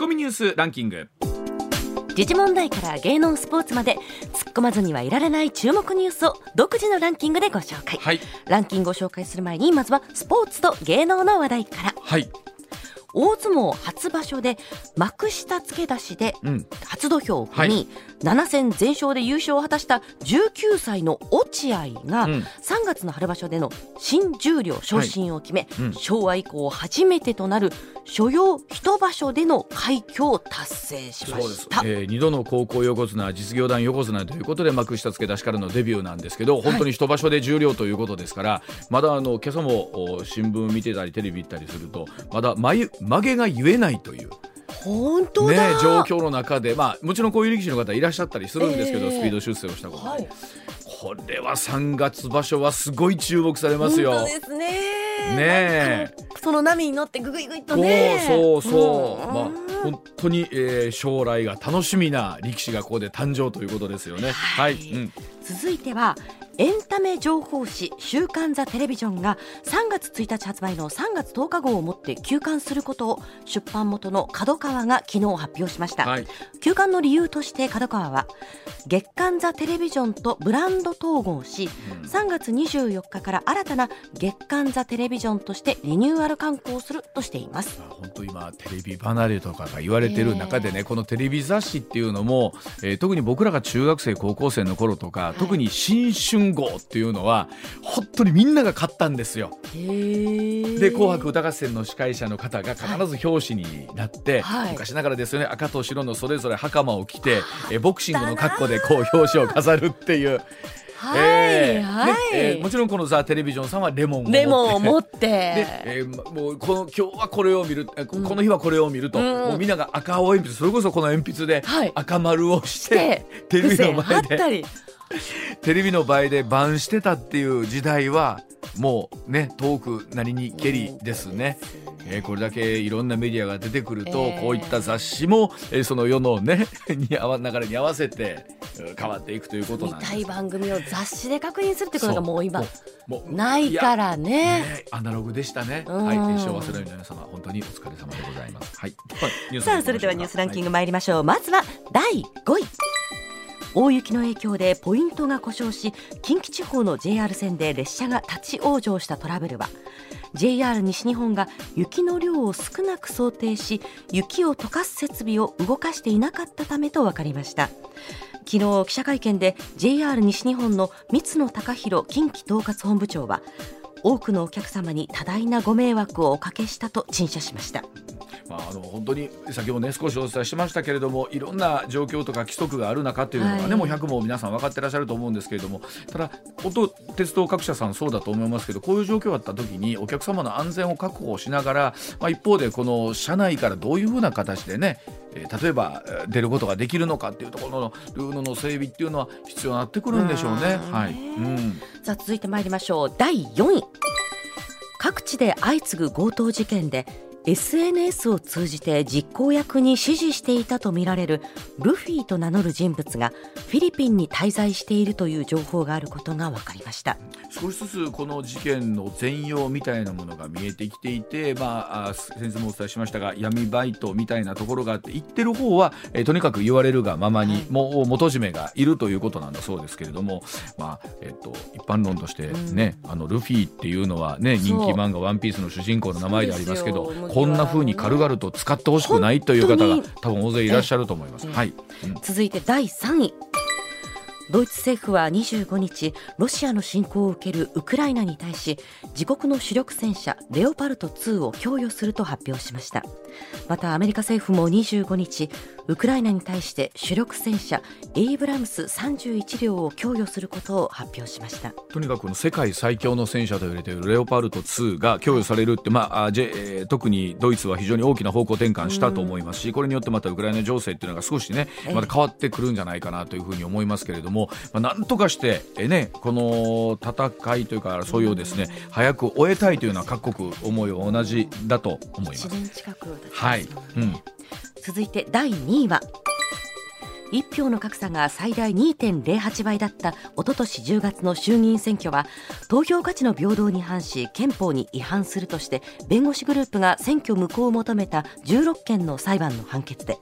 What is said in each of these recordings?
コミニュースランキング。時事問題から芸能スポーツまで突っ込まずにはいられない注目ニュースを独自のランキングでご紹介、はい。ランキングを紹介する前にまずはスポーツと芸能の話題から。はい大相撲初場所で幕下付け出しでうん。初土俵を踏み、はい。7戦全勝で優勝を果たした19歳の落合が、うん。3月の春場所での新十両昇進を決め、うん。昭和以降初めてとなる所要一場所での快挙を達成しました。、えー、2度の高校横綱実業団横綱ということで幕下付け出しからのデビューなんですけど本当に一場所で重量ということですから、まだあの今朝もお新聞見てたりテレビ行ったりするとまだ眉曲げが言えないという、本当ねだ、、状況の中で、まあ、もちろんこういう力士の方いらっしゃったりするんですけど、えースピード出世をしたことで、はい。これは3月場所はすごい注目されますよ。本当ですね。ねその波に乗ってぐぐいぐいとね。そうそうそう、ん。まあ本当に、えー将来が楽しみな力士がここで誕生ということですよね。はい、うん、続いてはエンタメ情報誌「週刊ザテレビジョン」が3月1日発売の3月10日号をもって休刊することを出版元の角川が昨日発表しました、はい、休刊の理由として角川は月刊ザテレビジョンとブランド統合しうん。3月24日から新たな月刊ザテレビジョンとしてリニューアル刊行するとしています。まあ本当今テレビ離れとかが言われてる中でね、このテレビ雑誌っていうのも、えー特に僕らが中学生高校生の頃とか、い。特に新春号っていうのは本当にみんなが買ったんですよ。へで「紅白歌合戦」の司会者の方が必ず表紙になって、はい。昔ながらですよね。赤と白のそれぞれ袴を着て、えボクシングの格好でこう表紙を飾るっていう、はい、えーはい、ねえーもちろんこの「ザ・テレビジョン」さんはレモンを持って。レモンを持って。で、えもうこの今日はこれを見る、うん。この日はこれを見ると、うん。もうみんなが赤青鉛筆それこそこの鉛筆ではい。赤丸をし、してテレビの前でテレビの前でバンしてたっていう時代はもうね遠くなりにけりですね。えーこれだけいろんなメディアが出てくると、えーこういった雑誌も、えーその世のね に合わ流れに合わせてうん変わっていくということ見なんですたい番組を雑誌で確認するってことがもう今もうないからね。ねアナログでしたね。うんはい、決勝忘れない皆様、本当にお疲れ様でございます。はい。ニュースさあそれではニュースランキング。グ参りましょう、まずは第5位大雪の影響でポイントが故障し近畿地方の JR 線で列車が立ち往生したトラブルは JR 西日本が雪の量を少なく想定し雪を溶かす設備を動かしていなかったためと分かりました。昨日記者会見で JR 西日本の三野貴弘近畿統括本部長は多くのお客様に多大なご迷惑をおかけしたと陳謝しました。まあ、あの本当に先ほどね少しお伝えしましたけれどもいろんな状況とか規則がある中というのがね、はい。もう100も皆さん分かってらっしゃると思うんですけれどもただ音鉄道各社さんそうだと思いますけどこういう状況があった時にお客様の安全を確保しながら、まあ、一方でこの車内からどういうふうな形でねえー例えばえー出ることができるのかっていうところのルールの整備っていうのは必要になってくるんでしょうね。うん。はい、うん。さあ続いて参りましょう。第4位。各地で相次ぐ強盗事件で SNS を通じて実行役に指示していたとみられるルフィと名乗る人物がフィリピンに滞在しているという情報があることが分かりました。少しずつこの事件の全容みたいなものが見えてきていて、まあ、あ先生もお伝えしましたが闇バイトみたいなところがあって言ってる方は、えーとにかく言われるがままに、はい。もう元締めがいるということなんだそうですけれども、まあえっと一般論としてね、あのルフィっていうのは、ね、人気漫画「ワンピースの主人公の名前でありますけどこんな風に軽々と使ってほしくないという方が本多分大勢いらっしゃると思います。えはい、うん。続いて第3位。ドイツ政府は25日ロシアの侵攻を受けるウクライナに対し自国の主力戦車レオパルト2を供与すると発表しました。またアメリカ政府も25日ウクライナに対して主力戦車エイブラムス31両を供与することを発表しました。とにかくこの世界最強の戦車と言われているレオパルト2が供与されるって、まああジェえー特にドイツは非常に大きな方向転換したと思いますし、これによってまたウクライナ情勢っていうのが少しねええ。また変わってくるんじゃないかなというふうに思いますけれども、まあ、なんとかして、えね、この戦いというか争いをですね早く終えたいというのは各国思いは同じだと思います。1。年近くはい、うん、続いて第2位は。1票の格差が最大2.08倍だったおととし10月の衆議院選挙は投票価値の平等に反し憲法に違反するとして弁護士グループが選挙無効を求めた16件の裁判の判決で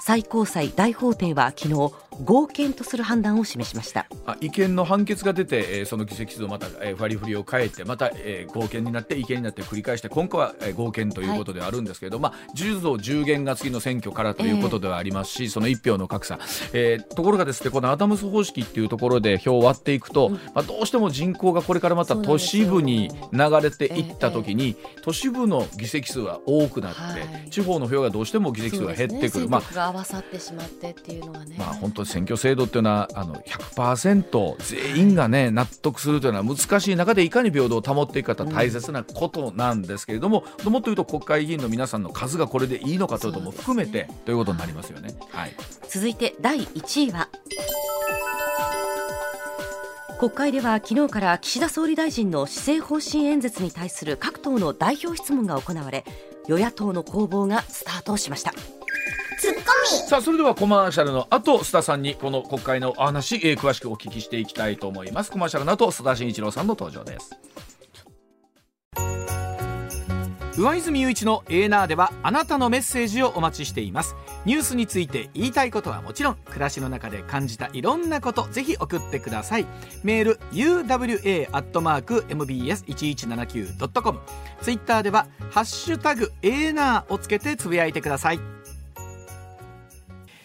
最高裁大法廷は昨日合憲とする判断を示しました。あ違憲の判決が出て、えー、その議席数をまた、えー、割り振りを変えてまた、えー、合憲になって違憲になって繰り返して今回は、えー、合憲ということではあるんですけれど、はい、まあ、10増10減が次の選挙からということではありますし、えー、その1票の格差、えー、ところがですねこのアダムス方式っていうところで票を割っていくと、うん、まあ、どうしても人口がこれからまた都市部に流れていった時に、えー、都市部の議席数は多くなって、はい、地方の票がどうしても議席数が減ってくる。ね、まあ、が合わさってしまってっていうのはね。まあ本当選挙制度っていうのはあの100%全員がね納得するというのは難しい中でいかに平等を保っていくか大切なことなんですけれども、うん、もっと言うと国会議員の皆さんの数がこれでいいのかということも含めて、ね、ということになりますよね。はい、続いて第1位は国会では昨日から岸田総理大臣の施政方針演説に対する各党の代表質問が行われ与野党の攻防がスタートしました。ツッコミ。さあそれではコマーシャルの後須田さんにこの国会のお話、えー、詳しくお聞きしていきたいと思います。コマーシャルの後須田慎一郎さんの登場です。上泉雄一のエーナーではあなたのメッセージをお待ちしています。ニュースについて言いたいことはもちろん暮らしの中で感じたいろんなことぜひ送ってください。メール uwa.mbs1179.com ツイッターではハッシュタグエーナーをつけてつぶやいてください。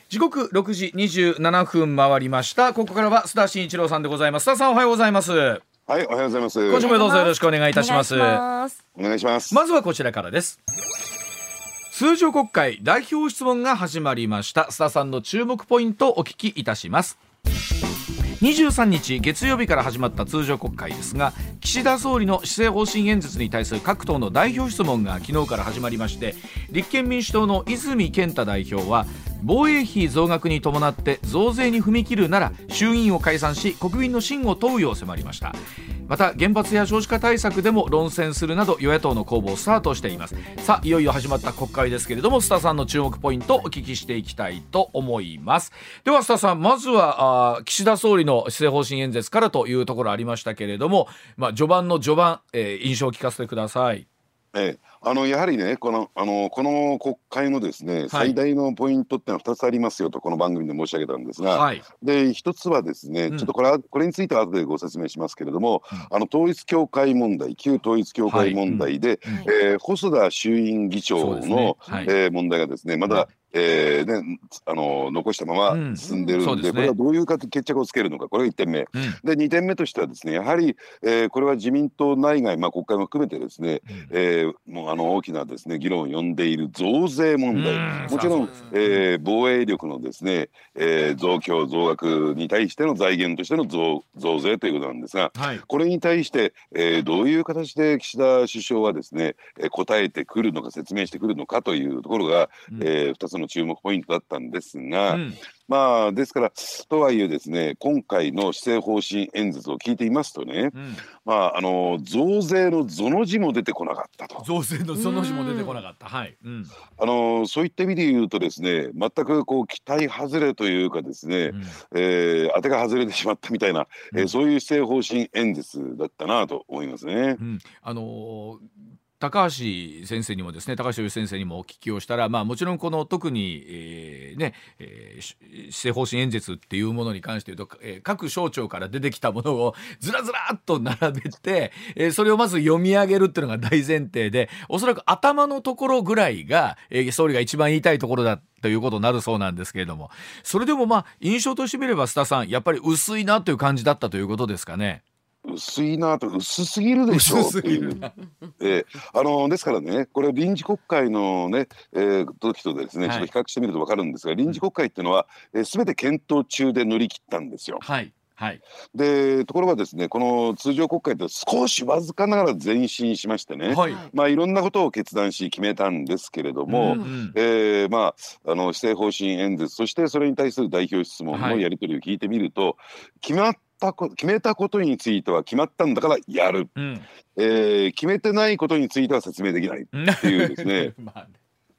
時刻六時二十七分回りました。ここからは須田慎一郎さんでございます。須田さんおはようございます。はいおはようございます。今週もどうぞよろしくお願いいたします。お願いします。まずはこちらからです。通常国会代表質問が始まりました。須田さんの注目ポイントをお聞きいたします。23日月曜日から始まった通常国会ですが岸田総理の施政方針演説に対する各党の代表質問が昨日から始まりまして立憲民主党の泉健太代表は防衛費増額に伴って増税に踏み切るなら衆議院を解散し国民の信を問うよう迫りました。また原発や少子化対策でも論戦するなど与野党の攻防スタートしています。さあいよいよ始まった国会ですけれども須田さんの注目ポイントをお聞きしていきたいと思います。では須田さんまずはあ岸田総理の施政方針演説からというところありましたけれどもまあ序盤の序盤、えー、印象を聞かせてください。ええ、あのやはりねこのあのこの国会のですね、はい、最大のポイントってのは2つありますよとこの番組で申し上げたんですが、はい、で1つはですね、うん、ちょっとこれはこれについては後でご説明しますけれども、うん、あの統一教会問題旧統一教会問題で、はい。うん、えー、細田衆院議長の、ね。はい、えー、問題がですねまだえーね、あの残したまま進んでるんでうんでね、これはどういう決着をつけるのかこれが1点目、うん、で2点目としてはですねやはり、えー、これは自民党内外、まあ、国会も含めてですね、うん、えー、もうあの大きなですね議論を呼んでいる増税問題、もちろん、ね、えー、防衛力のですね、えー、増強増額に対しての財源としての増増税ということなんですが、はい、これに対して、えー、どういう形で岸田首相はですね、えー、答えてくるのか説明してくるのかというところが、うん、えー、2つの注目ポイントだったんですが、うん、まあですからとはいえですね今回の施政方針演説を聞いていますとね、うん、まああの増税のぞの字も出てこなかったと。増税のぞの字も出てこなかった。はい、うん、あのそういった意味で言うとですね全くこう期待外れというかですね、うん、えー、当てが外れてしまったみたいな、うん、えー、そういう施政方針演説だったなと思いますね。あのー高橋先生にもですね高橋先生にもお聞きをしたら、まあ、もちろんこの特に、えー、ねえー、施政方針演説っていうものに関して言うと、えー、各省庁から出てきたものをずらずらっと並べて、えー、それをまず読み上げるっていうのが大前提でおそらく頭のところぐらいが、えー、総理が一番言いたいところだということになるそうなんですけれどもそれでもまあ印象としてみれば須田さんやっぱり薄いなという感じだったということですかね？薄いなと薄すぎるでしょ。うっていう、えー、あのですからねこれ臨時国会のね、えー、時とですね、ちょっと比較してみると分かるんですが臨時国会っていうのは、えー、全て検討中で乗り切ったんですよ。はい。はい、でところがですねこの通常国会って少しわずかながら前進しましてね、はい。まあ、いろんなことを決断し決めたんですけれども、うん。うん、えー、まあ、あの施政方針演説そしてそれに対する代表質問のやり取りを聞いてみると、はい、決まったこ決めたことについては決まったんだからやる、うん、えー、決めてないことについては説明できないっていうですね。まあ、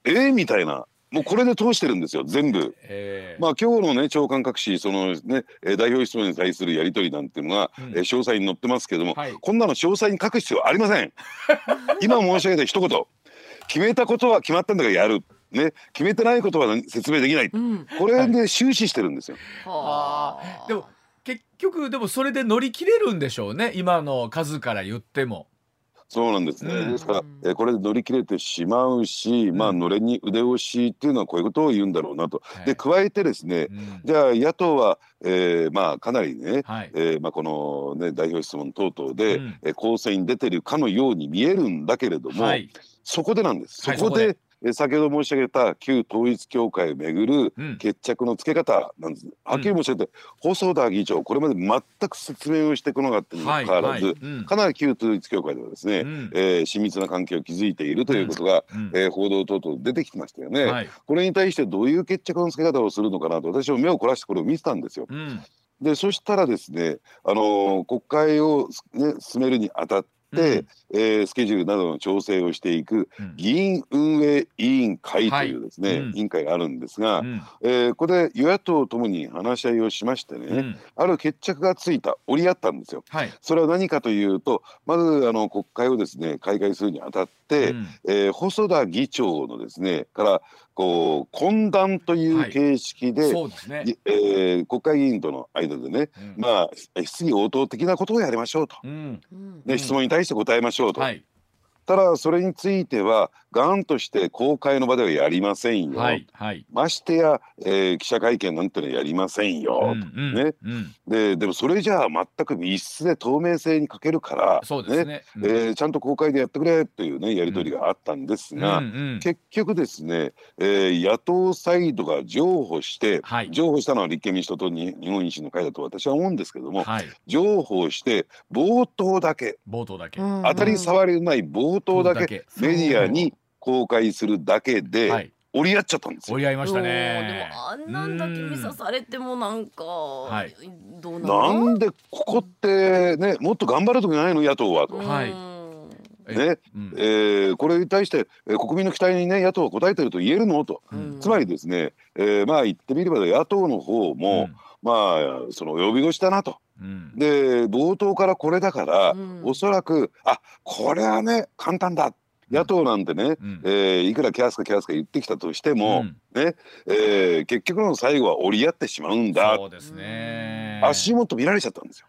えー、みたいな。もうこれで通してるんですよ全部。えー、まあ今日のね長官各紙そのね代表質問に対するやり取りなんていうのが、うん、え詳細に載ってますけども、はい、こんなの詳細に書く必要ありません。今申し上げた一言。決めたことは決まったんだからやる。ね、決めてないことは説明できない、うん、これで終始してるんですよ。はあ、でも結局でもそれで乗り切れるんでしょうね。今の数から言っても。そうなんですね、うん、ですから、えー、これで乗り切れてしまうし、うん、まあのれに腕押しっていうのはこういうことを言うんだろうなと、はい、で加えてですね、うん、じゃあ野党は、えー、まあかなりね、はい、えー、まあ、この、ね、代表質問等々で、うん、えー、構成に出てるかのように見えるんだけれども、はい、そこでなんです。そこで、先ほど申し上げた旧統一教会をめぐる決着のつけ方なんです、うん、はっきり申し上げて、細田議長これまで全く説明をしてこなかったにもかかわらず、はい。はい、かなり旧統一教会ではですね、うん、えー、親密な関係を築いているということが、うん、えー、報道等々出てきてましたよね、はい、これに対してどういう決着のつけ方をするのかなと私は目を凝らしてこれを見てたんですよ。でそしたらですね、あのー、国会を、ね、進めるにあたっうん、えー、スケジュールなどの調整をしていく議員運営委員会というですね、はい、委員会があるんですが、うん、えー、ここで与野党ともに話し合いをしましてね、うん、ある決着がついた折り合ったんですよ。はい、それは何かというとまずあの国会をですね開会するにあたって、うん、えー、細田議長のですねからこう懇談という形式で,、はいでね。えー、国会議員との間でね、うん、まあ質疑応答的なことをやりましょうと、うん、で質問に対して答えましょうと。はい。ただそれについてはがんとして公開の場ではやりませんよ、はいはい、ましてや、えー、記者会見なんてのはやりませんよ、うんうん、ね、うん、ででもそれじゃあ全く密室で透明性に欠けるからそうですね。ね、うん、えー、ちゃんと公開でやってくれというねやり取りがあったんですが、うんうん。うん、結局ですね、えー、野党サイドが譲歩して、はい、譲歩したのは立憲民主党と日本維新の会だと私は思うんですけども、はい、譲歩して冒頭だけ冒頭だけ。当たり障りのない冒頭だけ。メディアに公開するだけで、はい、折り合っちゃったんですよ。折り合いましたね。でもあんなんだけ見さされてもなんか、はい、どうななんでここってねもっと頑張るときないの？野党は。と。はい。ね、うん、えー、これに対して、えー、国民の期待にね野党は応えてると言えるの？と、うん、つまりですね、えー、まあ言ってみれば野党の方も、うん、まあその呼び腰だなと。うん、で冒頭からこれだから、うん、おそらくあこれはね簡単だ野党なんてね、うん、えー、いくらキャスかキャスか言ってきたとしても、うん、ねえー、結局の最後は折り合ってしまうんだ。そうですね。足元見られちゃったんですよ。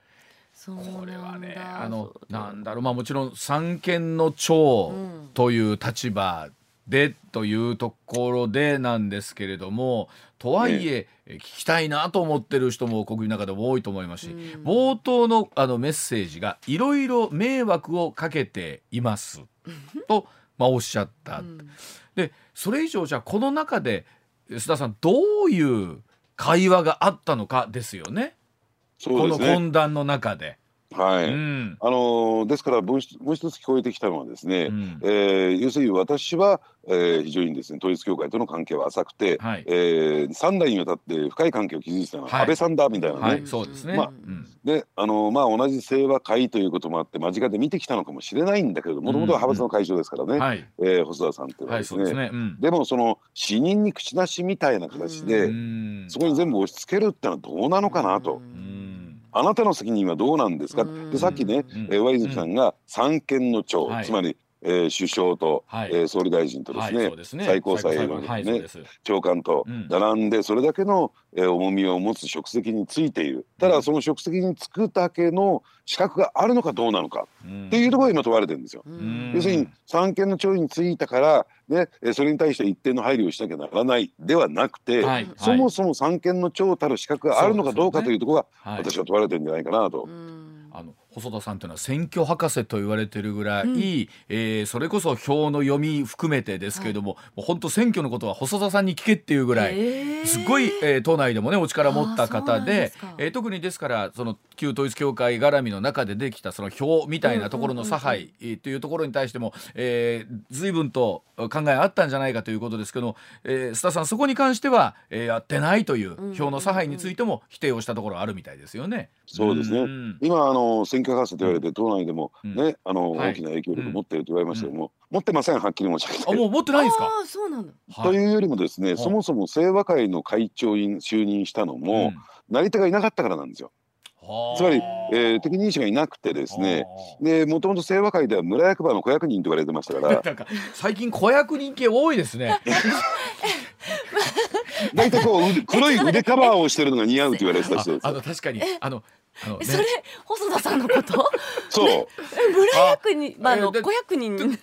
これはねあのなんだろう。まあもちろん三権の長という立場でというところでなんですけれどもとはいえ、ね、聞きたいなと思ってる人も国民の中でも多いと思いますし、冒頭のあのメッセージがいろいろ迷惑をかけていますと、まあ、おっしゃった。うん、でそれ以上じゃあこの中で須田さんどういう会話があったのかですよね。この懇談の中で。はい、うん、あのですからもう一つ聞こえてきたのはですね、うん、えー、要するに私は、えー、非常にですね統一教会との関係は浅くて、はい、えー、3代にわたって深い関係を築いてたのは安倍さんだみたいなね、はいはい、そうですね、まあ、うん、であのまあ同じ清和会ということもあって間近で見てきたのかもしれないんだけどもともとは派閥の会長ですからね、うん。はい、えー、細田さんっていうのはですね,、でね。でもその死人に口なしみたいな形で、そこに全部押し付けるってのはどうなのかなと。あなたの責任はどうなんですか？でさっきね、えー、上泉さんが三権の長、つまりえー、首相と、はい、えー、総理大臣とですねはいすね、最高裁の、ねはい、長官と並んで、それだけの、えー、重みを持つ職責についている。ただその職責に就くだけの資格があるのかどうなのか、うん、っていうところが今問われてるんですよ。要するに三権の長についたから、ね、それに対して一定の配慮をしなきゃならないではなくて、そもそも三権の長たる資格があるのかどうかというところが、私は問われてるんじゃないかなと。あの細田さんというのは選挙博士と言われてるぐらい、うん、えー、それこそ票の読み含めてですけれども、はい、もう本当選挙のことは細田さんに聞けっていうぐらい、えー、すごい、えー、党内でもねお力を持った方でえー、特にですからその旧統一教会絡みの中でできたその票みたいなところの差配というところに対しても、えー、随分と考えあったんじゃないかということですけど、えー、須田さんそこに関しては、えー、やってないという票の差配についても否定をしたところあるみたいですよね。そうですね、今あの選挙カ為替と言われて党内でもね、あの大きな影響力を持っていると言われましたけども、持ってませんはっきり申し上げて。あもう持ってないんですか？あそうなんだ。というよりもですね、そもそも清和会の会長に就任したのも、なり手がいなかったからなんですよ。つまり、えー、適任者がいなくてですね。でもともと清和会では村役場の子役人と言われてましたから。最近子役人系多いですね 大体こう黒い腕カバーをしてるのが似合うと言われてた人ですあの確かに。あのあの、ね、それ細田さんのこと？そう。村役人まあの子役人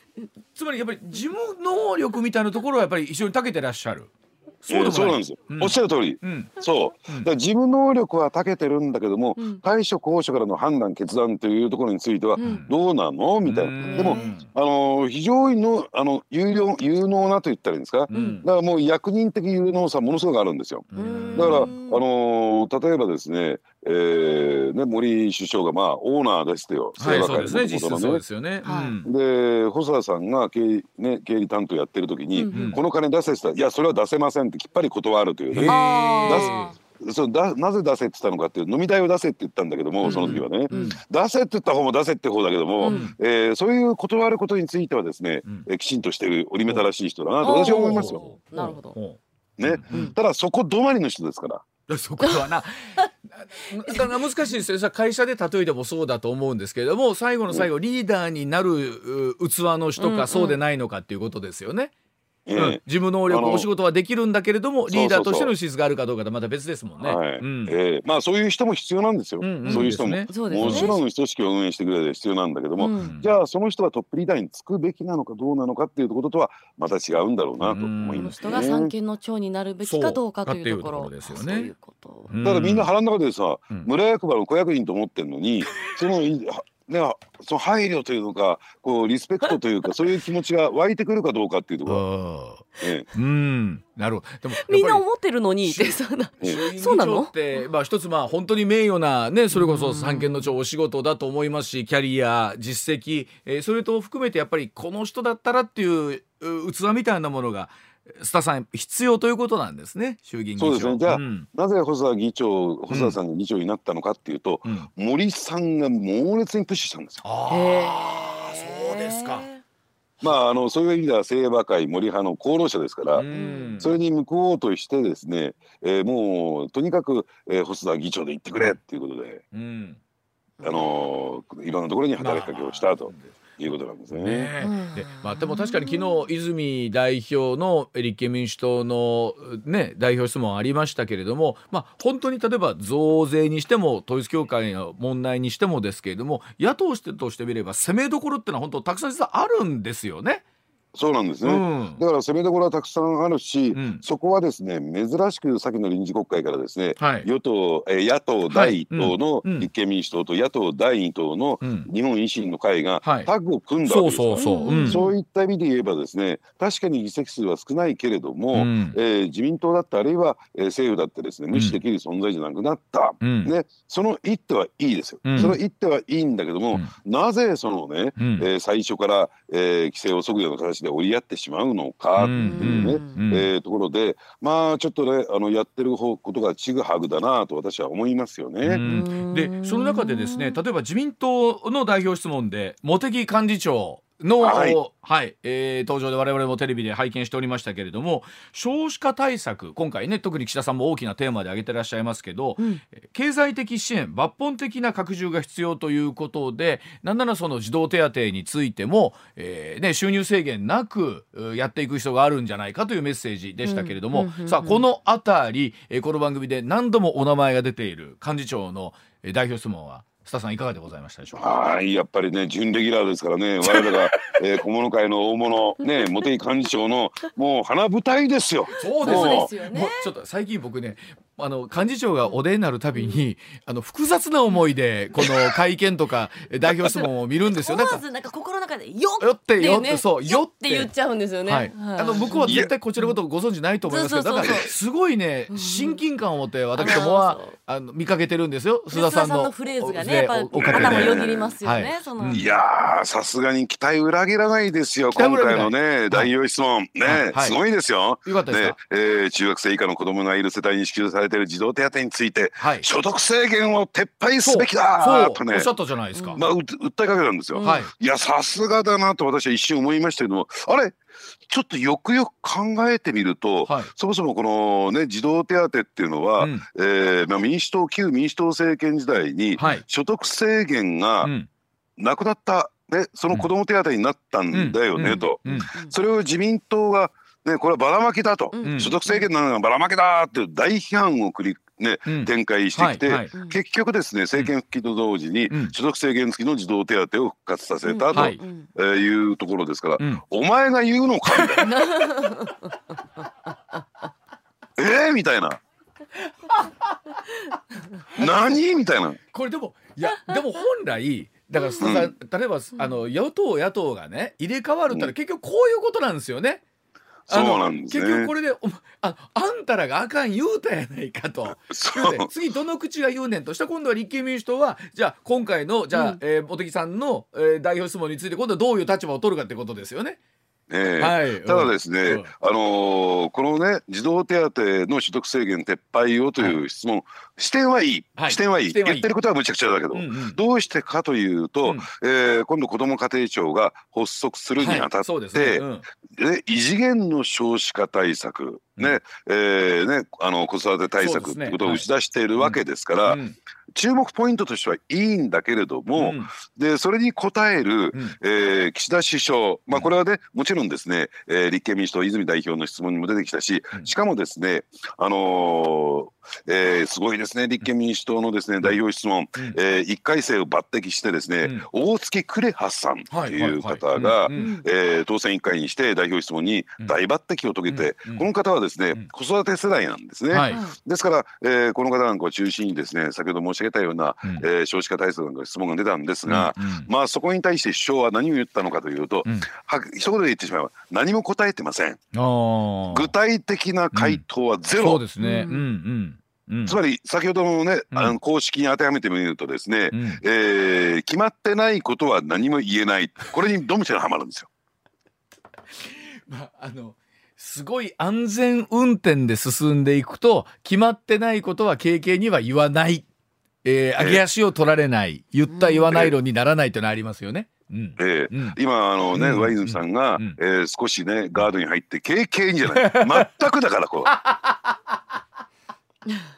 つまりやっぱり事務能力みたいなところはやっぱり一緒に長けてらっしゃる？そうそうなんですよ、うん、おっしゃる通り、うん、そう、うん、だ事務能力は長けてるんだけども、対処高所からの判断決断というところについてはどうなの、みたいな。でもあの非常にのあの有料有能なと言ったらいいんですか、だからもう役人的有能さものすごくあるんですよ。だからあの例えばですねえーね、森首相がまあオーナーですよ、はい、そうですね、実質そうですよね。で、細田さんが経理,、ね、経理担当やってる時に、うんうん、この金出せって言ったら、いや、それは出せませんってきっぱり断るというね。出そうだなぜ出せって言ったのかっていう飲み代を出せって言ったんだけども、その時はね、うん、出せって言った方も出せって方だけども、うん、えー、そういう断ることについてはですね、うん、えきちんとしてる折り目正しい人だなと私は思いますよ。なるほど。ね、ただそこ止まりの人ですから。そこはな難しいですよ会社で例えてもそうだと思うんですけれども最後の最後リーダーになる器の人かそうでないのかっていうことですよね。うん、事務能力お仕事はできるんだけれどもリーダーとしての資質があるかどうかとまた別ですもんね。はい。うん。えー、まあそういう人も必要なんですよ。うんうん、そういう人も、ね、もちろん組織を運営してくれる必要なんだけども、うん、じゃあその人はトップリーダーにつくべきなのかどうなのかっていうこととはまた違うんだろうなと思います、ね、人が三権の長になるべきかどうかというところですよね。だからみんな腹の中でさ、村役場の子役員と思ってるのにそのね、その配慮というのかこうリスペクトというか そういう気持ちが湧いてくるかどうかっていうところ、ええ、うん。なるほど。でもみんな思ってるのにってそんな、そうなの？ってまあ一つまあ本当に名誉なねそれこそ三権の長お仕事だと思いますしキャリア実績、えー、それと含めてやっぱりこの人だったらっていう器みたいなものが須田さん必要ということなんですね衆議院議長。そうですね。じゃあ、うん、なぜ細田議長細田さんが議長になったのかっていうと、うん、森さんが猛烈にプッシュしたんですよ。あそうですか。まあ、あのそういう意味では清和会森派の功労者ですから、それに向こうとしてですね、えー、もうとにかく、えー、細田議長で行ってくれっていうことで、うん、あのいろんなところに働きかけをしたと。いうことなんですね。ねでまあ、でも確かに昨日泉代表の立憲民主党の、ね、代表質問ありましたけれども、まあ、本当に例えば増税にしても統一教会の問題にしてもですけれども野党としてみれば攻めどころってのは本当たくさん実はあるんですよね。そうなんですね、うん、だから攻めどころはたくさんあるし、うん、そこはですね珍しく先の臨時国会からですね、はい、与党、えー、野党第一党の立憲民主党と野党第二党の日本維新の会がタッグを組んだわけです、そうそういった意味で言えばですね確かに議席数は少ないけれども、うん、えー、自民党だってあるいは、えー、政府だってですね無視できる存在じゃなくなった、ね、その一手はいいですよ、その一手はいいんだけども、なぜそのね、えー、最初から、えー、規制を削ぐような形でで折り合ってしまうのかっていうね、うんえー、ところでまあちょっとねあのやってることがちぐはぐだなと私は思いますよね。でその中でですね例えば自民党の代表質問で茂木幹事長の、はい、はい、えー、登場で我々もテレビで拝見しておりましたけれども少子化対策今回ね特に岸田さんも大きなテーマで挙げてらっしゃいますけど、うん、経済的支援抜本的な拡充が必要ということでなんならその児童手当についても、えーね、収入制限なくやっていく必要があるんじゃないかというメッセージでしたけれども、さあこの辺り、えー、この番組で何度もお名前が出ている幹事長の代表質問は須田さんいかがでございましたでしょうか？はいやっぱりね準レギュラーですからね 我々が、えー、小物会の大物ね 茂木幹事長のもう花舞台ですよ。そうですよね。ちょっと最近僕ねあの幹事長がお出になるたびに、あの複雑な思いでこの会見とか 代表質問を見るんですよ。思わずなんか心の中えてよってよってそうよって。言っちゃうんですよね。はい、あの向こうは絶対こちらのことをご存知ないと思いますけど、だからすごいね親近感を持って私どもはあの見かけてるんですよ。須田さんの。フレーズがね、やっぱ頭よぎりますよね。い。やさすがに期待裏切らないですよ。今回のね代表質問。ねすごいですよ。よかったですか？え中学生以下の子供がいる世帯に支給されている児童手当について所得制限を撤廃すべきだとね。おっしゃったじゃないですか。まあ訴えかけたんですよ。い。やさすがだなと私は一瞬思いましたけどもあれ？ちょっとよくよく考えてみると、はい、そもそもこのね児童手当っていうのは、うん、えー、まあ、民主党旧民主党政権時代に所得制限がなくなった、ね、その子ども手当になったんだよねと、それを自民党がね、これはばらまきだと、うん、所得制限なのがばらまきだっていう大批判を繰りね、うん、展開してきて、はいはい、結局ですね政権復帰と同時に所得制限付きの児童手当を復活させたと、い。うところですから、お前が言うのかみたいな。えー、みたいな。何みたいな。これでもいやでも本来だから、うん、例えばあの与党野党がね入れ替わるったら結局こういうことなんですよね。そうなんです、ね、結局これでああんたらがあかん言うたやないかと。次どの口が言うねんとした今度は立憲民主党はじゃあ今回のじゃあ、うん、えー、茂木さんの、えー、代表質問について今度はどういう立場を取るかってことですよね。えーはい、ただですね、うん、あのー、このね児童手当の所得制限撤廃をという質問、はい、視点はいい、はい、視点はいい。言ってることはむちゃくちゃだけど、うんうん、どうしてかというと、うん、えー、今度子ども家庭庁が発足するにあたって、はい。ね。うん、異次元の少子化対策ね、うん、えー、ね、あの子育て対策ってことを打ち出しているわけですから、注目ポイントとしてはいいんだけれども、うん、でそれに応える、うん、えー、岸田首相、まあ、これはねもちろんですね、えー、立憲民主党泉代表の質問にも出てきたししかもですね、あのーえー、すごいですね。立憲民主党のですね代表質問、うん、えー、1回生を抜擢してですね、うん、大月呉葉さんという方が当選1回にして代表質問に大抜擢を遂げて、この方はですね、子育て世代なんですね、はい、ですから、えー、この方なんかを中心にですね先ほど申し上げたような、うん、えー、少子化対策なんか質問が出たんですが、まあそこに対して首相は何を言ったのかというと、は一言で言ってしまえば何も答えてません。具体的な回答はゼロ、そうですね、うんうんつまり先ほどのね、あの公式に当てはめてみるとですね、うん、えー、決まってないことは何も言えない。これにドミシャがはまるんですよ。まああのすごい安全運転で進んでいくと決まってないことは経験には言わない、えー、上げ足を取られない、言った言わない論にならないというのはありますよね。うん。えー、うん、今あのね、上泉さんが、うん、えー、少しねガードに入って経験じゃない。全くだからこう。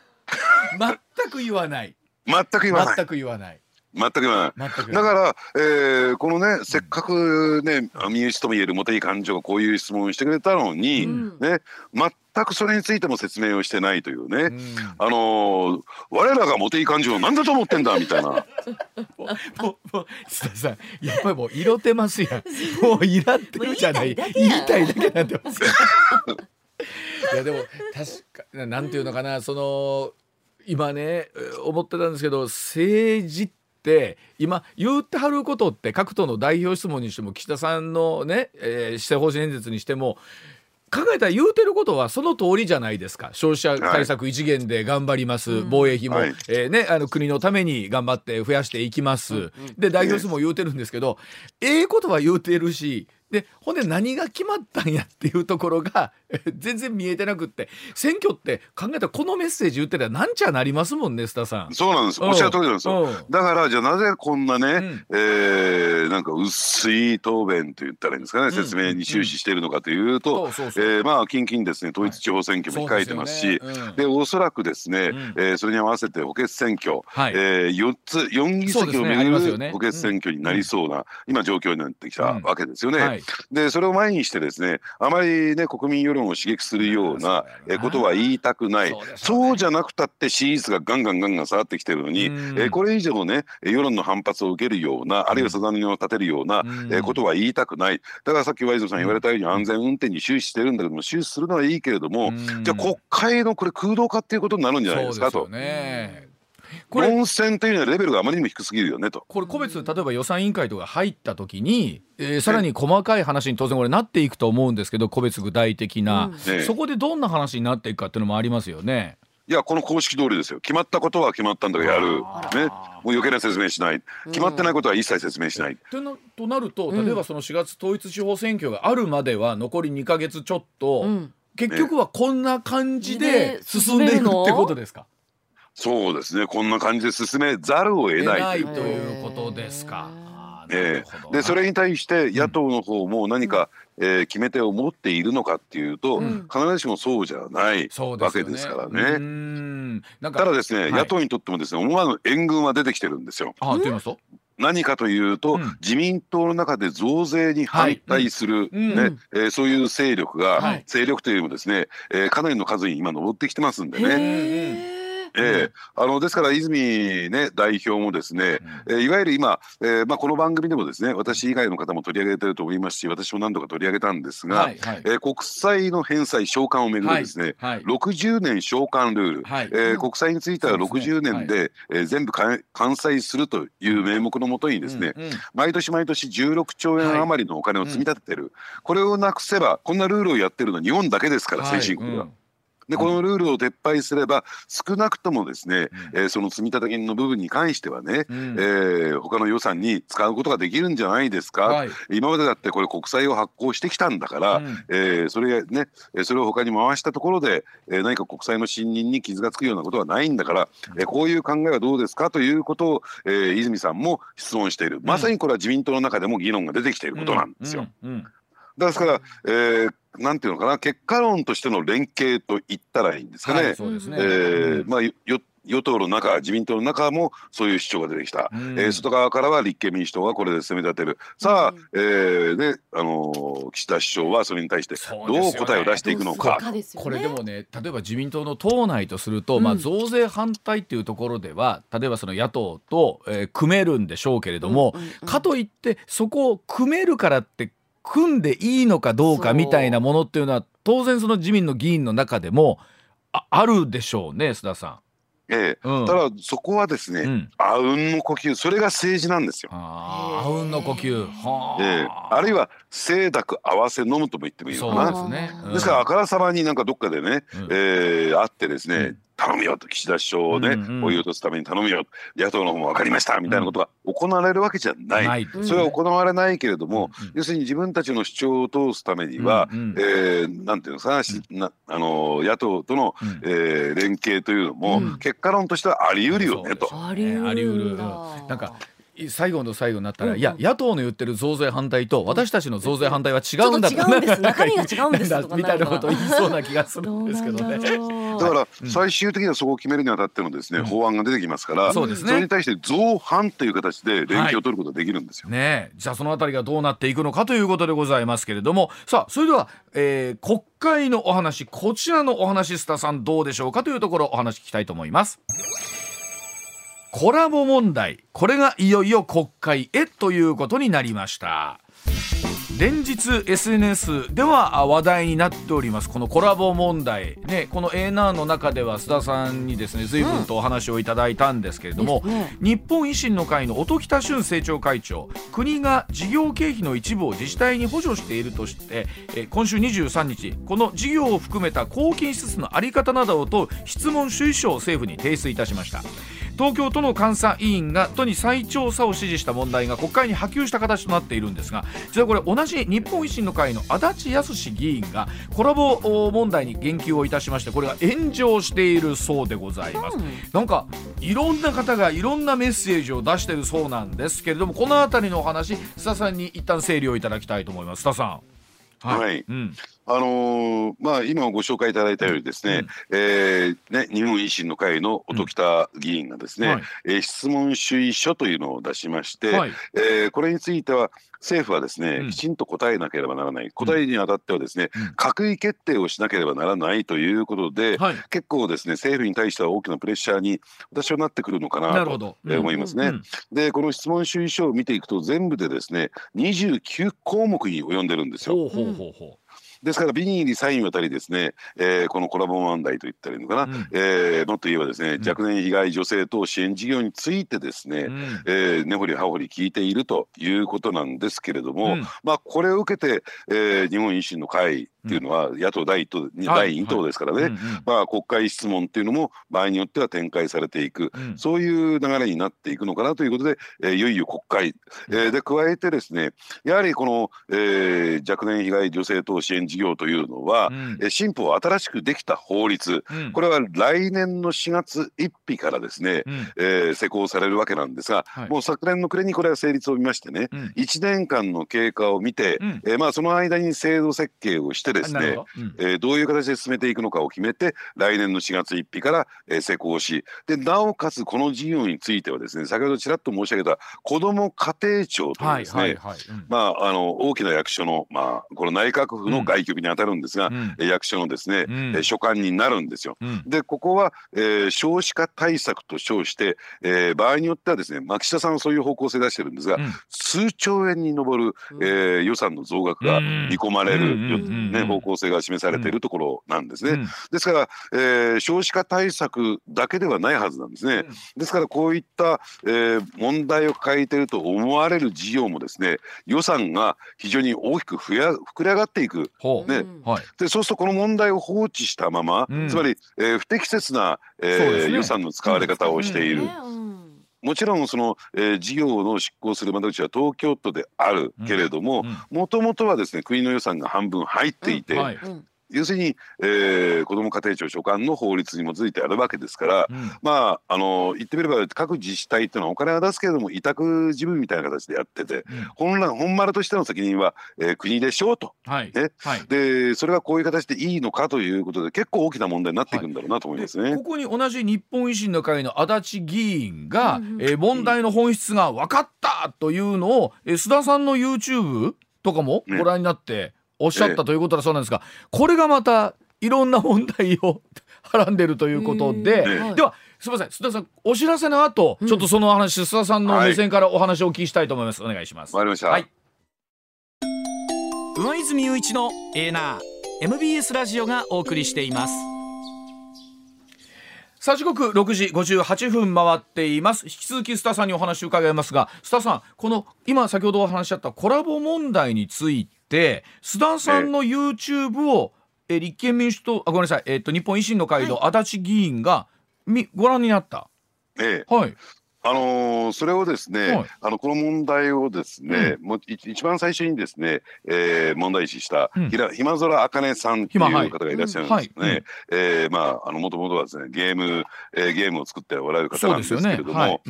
全く言わない。全く言わない。全く言わない。全く言わない。だから、えー、このねせっかくね民主ともいえる茂木幹事長がこういう質問をしてくれたのに、うん、ね全くそれについても説明をしてないというね、うん、あのー、我らが茂木幹事長なんだと思ってんだみたいな。もうもう須田さんやっぱりもう色ってますやん。もういらってるじゃない。言いたいだけなんてます。いやでも確かなんていうのかなその今ね思ってたんですけど政治って今言ってはることって各党の代表質問にしても岸田さんのね、えー、施政方針演説にしても考えたら言うてることはその通りじゃないですか。消費者対策一元で頑張ります、はい、防衛費も、はい、えー、ね、あの国のために頑張って増やしていきます、うん、で代表質問言うてるんですけどええことは言うてるしでほんで何が決まったんやっていうところが全然見えてなくって。選挙って考えたらこのメッセージ言ってたらなんちゃなりますもんね須田さん。そうなんですおっしゃる通りなんですよ。だからじゃあなぜこんなね、うん、えー、なんか薄い答弁と言ったらいいんですかね、説明に終始しているのかというとまあ近々ですね統一地方選挙も控えてますし、はい、で、ね。うん、おそらくですね、うん、えー、それに合わせて補欠選挙、はい、えー、4つ4議席をめぐる補欠選挙になりそうな、今状況になってきたわけですよね。はいでそれを前にしてですねあまりね国民世論を刺激するようなことは言いたくない、そうじゃなくたって支持率がガンガンガンガン下がってきてるのに、えこれ以上ね世論の反発を受けるようなあるいはさざ波を立てるような、えことは言いたくない。だからさっきワイズさん言われたように安全運転に終始してるんだけども終始するのはいいけれども、じゃあ国会のこれ空洞化っていうことになるんじゃないですかと。ねこれ論戦というのはレベルがあまりにも低すぎるよねと。これ個別例えば予算委員会とか入った時に、えー、さらに細かい話に当然これなっていくと思うんですけど個別具体的な、うん、そこでどんな話になっていくかっていうのもありますよね。いやこの公式通りですよ。決まったことは決まったんだからやる。ね。もう余計な説明しない。決まってないことは一切説明しない。うん、となると例えばその4月統一地方選挙があるまでは残り2か月ちょっと、うん、結局はこんな感じで進んでいくってことですか、そうですね。こんな感じで進めざるを得ない。ということですか。えー、でそれに対して野党の方も何か、うん、えー、決め手を持っているのかっていうと、うん、必ずしもそうじゃないわけですからね。ねただですね、はい、野党にとってもですね思わぬ援軍は出てきてるんですよ。あと言いますと何かというと、うん、自民党の中で増税に反対する、はい、ねえー、そういう勢力が、はい、勢力というのもですね、えー、かなりの数に今上ってきてますんでね。えー、あのですから泉、ね、代表もですね、うん、えー、いわゆる今、えーまあ、この番組でもですね私以外の方も取り上げてると思いますし私も何度か取り上げたんですが、はいはい、えー、国債の返済償還をめぐるですね、はいはい、60年償還ルール、はい、えー、国債については60年で、ね。はい、えー、全部完済するという名目のもとにですね、うんうん、毎年毎年16兆円余りのお金を積み立ててる、これをなくせばこんなルールをやってるのは日本だけですから先進国は。うんでこのルールを撤廃すれば少なくともですね、うん、えー、その積立金の部分に関してはね、うん、えー、他の予算に使うことができるんじゃないですか、はい、今までだってこれ国債を発行してきたんだから、うん、えー、それねそれを他に回したところで、えー、何か国債の信任に傷がつくようなことはないんだから、えー、こういう考えはどうですか？ということを、えー、泉さんも質問している、まさにこれは自民党の中でも議論が出てきていることなんですよ。だから、えー、なんていうのかな結果論としての連携と言ったらいいんですかね。はい、そうですね、えー、まあよ与党の中自民党の中もそういう主張が出てきた、うん、えー、外側からは立憲民主党がこれで攻め立てる。さあ、うん、えー、であのー、岸田首相はそれに対してどう答えを出していくのか、ね、これでもね例えば自民党の党内とすると、うん、まあ、増税反対っていうところでは例えばその野党と、えー、組めるんでしょうけれども、うんうんうん、かといってそこを組めるからって組んでいいのかどうかみたいなものっていうのは当然その自民の議員の中でもああるでしょうね須田さん。ええ、うん、ただそこはですね、うん、あうんの呼吸それが政治なんですよ。あうんの呼吸、はええ、あるいは清濁合わせ飲むとも言ってもいいのかな。ですね、うん、ですからあからさまになんかどっかでね、うん、えー、会ってですね、頼むよと岸田首相をね、うんうん、追い落とすために頼むよ。野党の方も分かりました。みたいなことが行われるわけじゃない、うん、それは行われないけれども、うん、要するに自分たちの主張を通すためには、うんうん、えー、なんていうのかななあの野党との、うん、えー、連携というのも、結果論としてはあり得るよねと。あり得る。なんか最後の最後になったら、うん、いや野党の言ってる増税反対と私たちの増税反対は違うんだ。と、うん、中身が違うんですみたいなことを言いそうな気がするんですけどね。だから最終的にはそこを決めるにあたってのですね、法案が出てきますから、そうですね、それに対して増反という形で連携を取ることができるんですよ。はい、ねじゃあそのあたりがどうなっていくのかということでございますけれども。さあそれでは、えー、国会のお話こちらのお話須田さんどうでしょうかというところお話聞きたいと思います。コラボ問題。これがいよいよ国会へということになりました。連日 SNS では話題になっております。このコラボ問題。ねこの A ナーの中では須田さんにですね随分とお話をいただいたんですけれども、うん。ね、日本維新の会の音喜多俊政調会長国が事業経費の一部を自治体に補助しているとしてえ今週23日この事業を含めた公金施設の在り方などを問う質問主意書を政府に提出いたしました東京都の監査委員が都に再調査を指示した問題が国会に波及した形となっているんですが実はこれ同じ日本維新の会の足立康議員がコラボ問題に言及をいたしましてこれが炎上しているそうでございます、うん、なんかいろんな方がいろんなメッセージを出しているそうなんですけれどもこの辺りのお話須田さんに一旦整理をいただきたいと思います。須田さん。はい、はい、うん、あのー、まあ今ご紹介いただいたようにですね、うん、えー、ね日本維新の会の音喜多議員がですね、うんはい、えー、質問主意書というのを出しまして、はい、えー、これについては政府はですね、うん、きちんと答えなければならない。答えにあたってはですね、うん、閣議決定をしなければならないということで、はい、結構ですね政府に対しては大きなプレッシャーに私はなってくるのかなと思いますね。でこの質問主意書を見ていくと全部でですね29項目に及んでるんですよ。ほうほうほうほうですからビニーにサインをたりですね、えー、このコラボ問題といったらいいのかな、うん、えー、もっと言えばですね、若年被害女性等支援事業についてですね、うん、えー、根掘り葉掘り聞いているということなんですけれども、うん、まあこれを受けて、えー、日本維新の会っていうのは野党第一党、第二党ですからね、まあ国会質問っていうのも場合によっては展開されていく、そういう流れになっていくのかなということで、えー、いよいよ国会、えー、で加えてですねやはりこの、えー、若年被害女性等支援事業というのは、うん、新法新しくできた法律、うん、これは来年の4月1日からですね、うん、えー、施行されるわけなんですが、はい、もう昨年の暮れにこれは成立を見ましてね、うん、1年間の経過を見て、うん、えー、まあ、その間に制度設計をしてですね、うん、えー、どういう形で進めていくのかを決めて来年の4月1日から、えー、施行しでなおかつこの事業についてはですね先ほどちらっと申し上げた子ども家庭庁というですね、はいはいはい、まあ、あの大きな役所の、まあ、この内閣府の外局に当たるんですが、うん、役所のですね、うん、所管になるんですよ。うん、でここは、えー、少子化対策と称して、えー、場合によってはですね牧下さんはそういう方向性出してるんですが、数兆円に上る、えー、予算の増額が見込まれる、ね、方向性が示されているところなんですね。ですから、えー、少子化対策だけではないはずなんですね。ですからこういった、えー、問題を抱えていると思われる事業もですね予算が非常に大きく増や膨れ上がっていく、ね。はい、でそうするとこの問題を放置したまま、うん、つまり、えー、不適切な、えー、ね、予算の使われ方をしている。もちろんその、えー、事業の執行する窓口は東京都であるけれどももともとはですね国の予算が半分入っていて、うんはい、要するに、えー、子ども家庭庁所管の法律に基づいてやるわけですから、うん、まああの言ってみれば各自治体っていうのはお金は出すけれども委託事務みたいな形でやってて、うん、本来本丸としての責任は、えー、国でしょうと、はい。ね。はい、でそれがこういう形でいいのかということで結構大きな問題になっていくんだろうなと思いますね。はい、ここに同じ日本維新の会の足立議員が、うん、えー、問題の本質が分かったというのを、えー、須田さんの YouTube とかもご覧になって、ねおっしゃったということだそうなんですが、これがまたいろんな問題を はらんでるということで、ではすみません。須田さんお知らせの後、うん、ちょっとその話須田さんの目線からお話をお聞きしたいと思います、お願いします。わかりました、はい、上泉雄一のエーナー MBS ラジオがお送りしています。さあ時刻6時58分回っています。引き続き須田さんにお話を伺いますが須田さんこの今先ほどお話しあったコラボ問題について須田さんの YouTube をえ立憲民主党あごめんなさい、えー、と日本維新の会の足立議員がみご覧になった？ええ、はい、あのー、それをですね、はい、あのこの問題をですね、うん、もう一番最初にですね、えー、問題視した、うん、ひら暇空あかねさんっていう方がいらっしゃるんですね。はい。うん、えー、まああのもともとはですねゲーム、えー、ゲームを作っておられる方なんですけれども、で、ね。はい。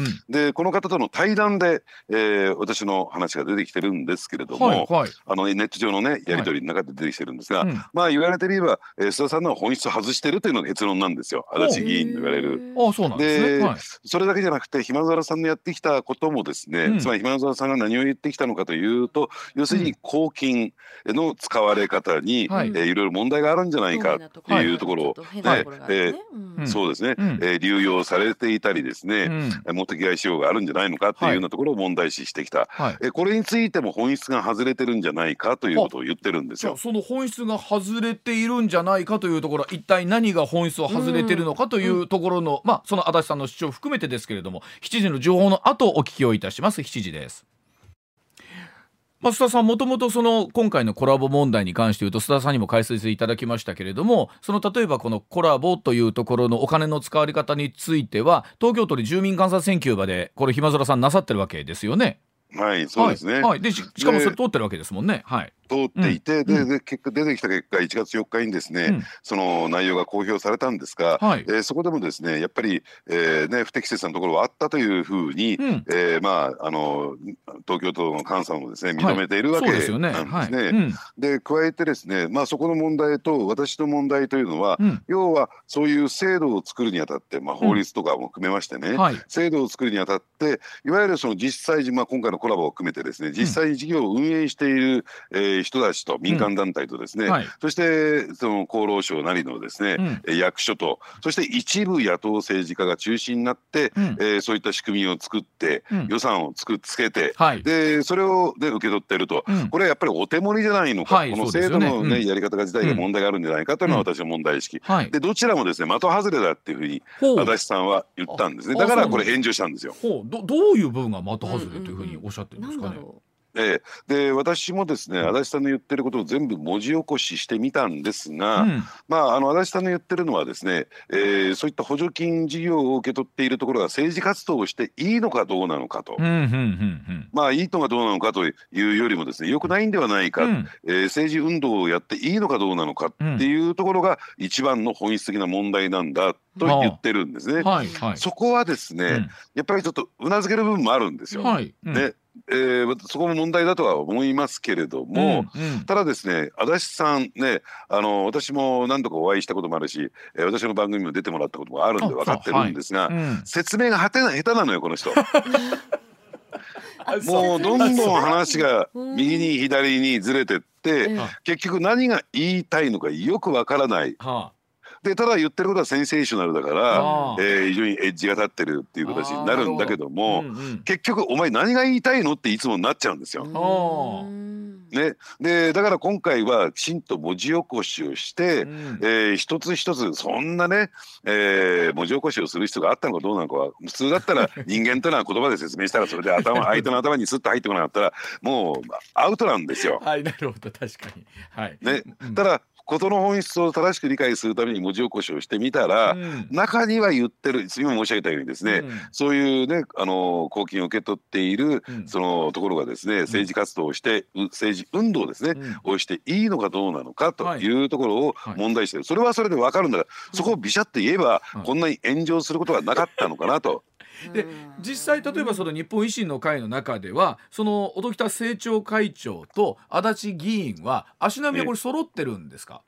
うん、この方との対談で、えー、私の話が出てきてるんですけれども、はいはい、あのネット上のねやり取りの中で出てきてるんですが、まあ言われてみれば、えー、須田さんの本質を外してるというのが結論なんですよ。足立議員と言われる。あそうなんですね。それだけじゃなくてさんのやってきたこともですね、うん、つまり暇沢さんが何を言ってきたのかというと要するに公金の使われ方に、うん、えー、いろいろ問題があるんじゃないかっていうところ。で、はい、えー、そうですね、うん、えー、流用されていたりですね、うん、目的外使用があるんじゃないのかっていうようなところを問題視してきた、はい、えー、これについても本質が外れてるんじゃないかということを言ってるんですよ。その本質が外れているんじゃないかというところ一体何が本質を外れてるのかというところの、まあその足立さんの主張を含めてですけれども7時の情報の後お聞きをいたします7時です増田さんもともとその今回のコラボ問題に関して言うと須田さんにも解説いただきましたけれどもその例えばこのコラボというところのお金の使われ方については東京都で住民監査選挙場でこれ暇空さんなさってるわけですよね。はいそうですね。はい、はい、でしかもそれ通ってるわけですもんね。はい。通っていて、うん、でで結果出てきた結果1月4日にですね、うん、その内容が公表されたんですが、はい、えー、そこでもですねやっぱり、えーね、不適切なところはあったというふうに、うん、えー、まあ、あの東京都の監査もですね認めているわけなんですね。はい、で、ね。はい、加えてですね、まあ、そこの問題と私の問題というのは、要はそういう制度を作るにあたって、まあ、法律とかも含めましてね、はい、制度を作るにあたっていわゆるその実際、まあ、今回ののコラボを組めてですね実際に事業を運営している、えー、人たちと民間団体とですね、うんはい、そしてその厚労省なりのですね、うん、役所とそして一部野党政治家が中心になって、うん、えー、そういった仕組みを作って、予算をつくつけて、はい、でそれを、ね、受け取ってると、これはやっぱりお手盛りじゃないのか、はい、この制度のね、ねやり方が自体が問題があるんじゃないかというのは私の問題意識、でどちらもですね的外れだっていうふうに足立さんは言ったんですね。だからこれ返事をしたんですよ。ほう。どどういう部分が的外れというふうにおっしゃってるんですかね。えー、で私もですね、足立さんの言ってることを全部文字起こししてみたんですが、うん、まああの足立さんの言ってるのはですね、えー、そういった補助金事業を受け取っているところが政治活動をしていいのかどうなのかと、まあいいのかどうなのかというよりもですねよくないんではないか、うん、えー、政治運動をやっていいのかどうなのかっていうところが一番の本質的な問題なんだと言ってるんですね。はいはい、そこはですね、うん、やっぱりちょっとうなずける部分もあるんですよ。はい、ねえー、そこも問題だとは思いますけれども、うんうん、ただですね足立さんねあの私も何度かお会いしたこともあるし、えー、私の番組も出てもらったこともあるんで分かってるんですが、はい。うん、説明が下手な下手なのよこの人。もうどんどん話が右に左にずれてって、結局何が言いたいのかよくわからない。はあでただ言ってることはセンセーショナルだから、えー、非常にエッジが立ってるっていう形になるんだけども、うんうん、結局お前何が言いたいのっていつもなっちゃうんですよ。ね、でだから今回はきちんと文字起こしをして、うん、えー、一つ一つそんなね、えー、文字起こしをする必要があったのかどうなのかは普通だったら 人間というのは言葉で説明したらそれで頭相手の頭にスッと入ってこなかったらもうアウトなんですよ。はいなるほど確かに。はい。ね、ただ事の本質を正しく理解するために文字起こしをしてみたら、うん、中には言ってる今申し上げたようにですね、うん、そういうねあの公金を受け取っている、うん、そのところがですね政治活動をして、政治運動ですね、をしていいのかどうなのかとい。うところを問題してる、それはそれで分かるんだからそこをビシャッと言えば、こんなに炎上することはなかったのかなと。で実際例えばその日本維新の会の中ではその音喜多政調会長と足立議員は足並みはこれ揃ってるんですか、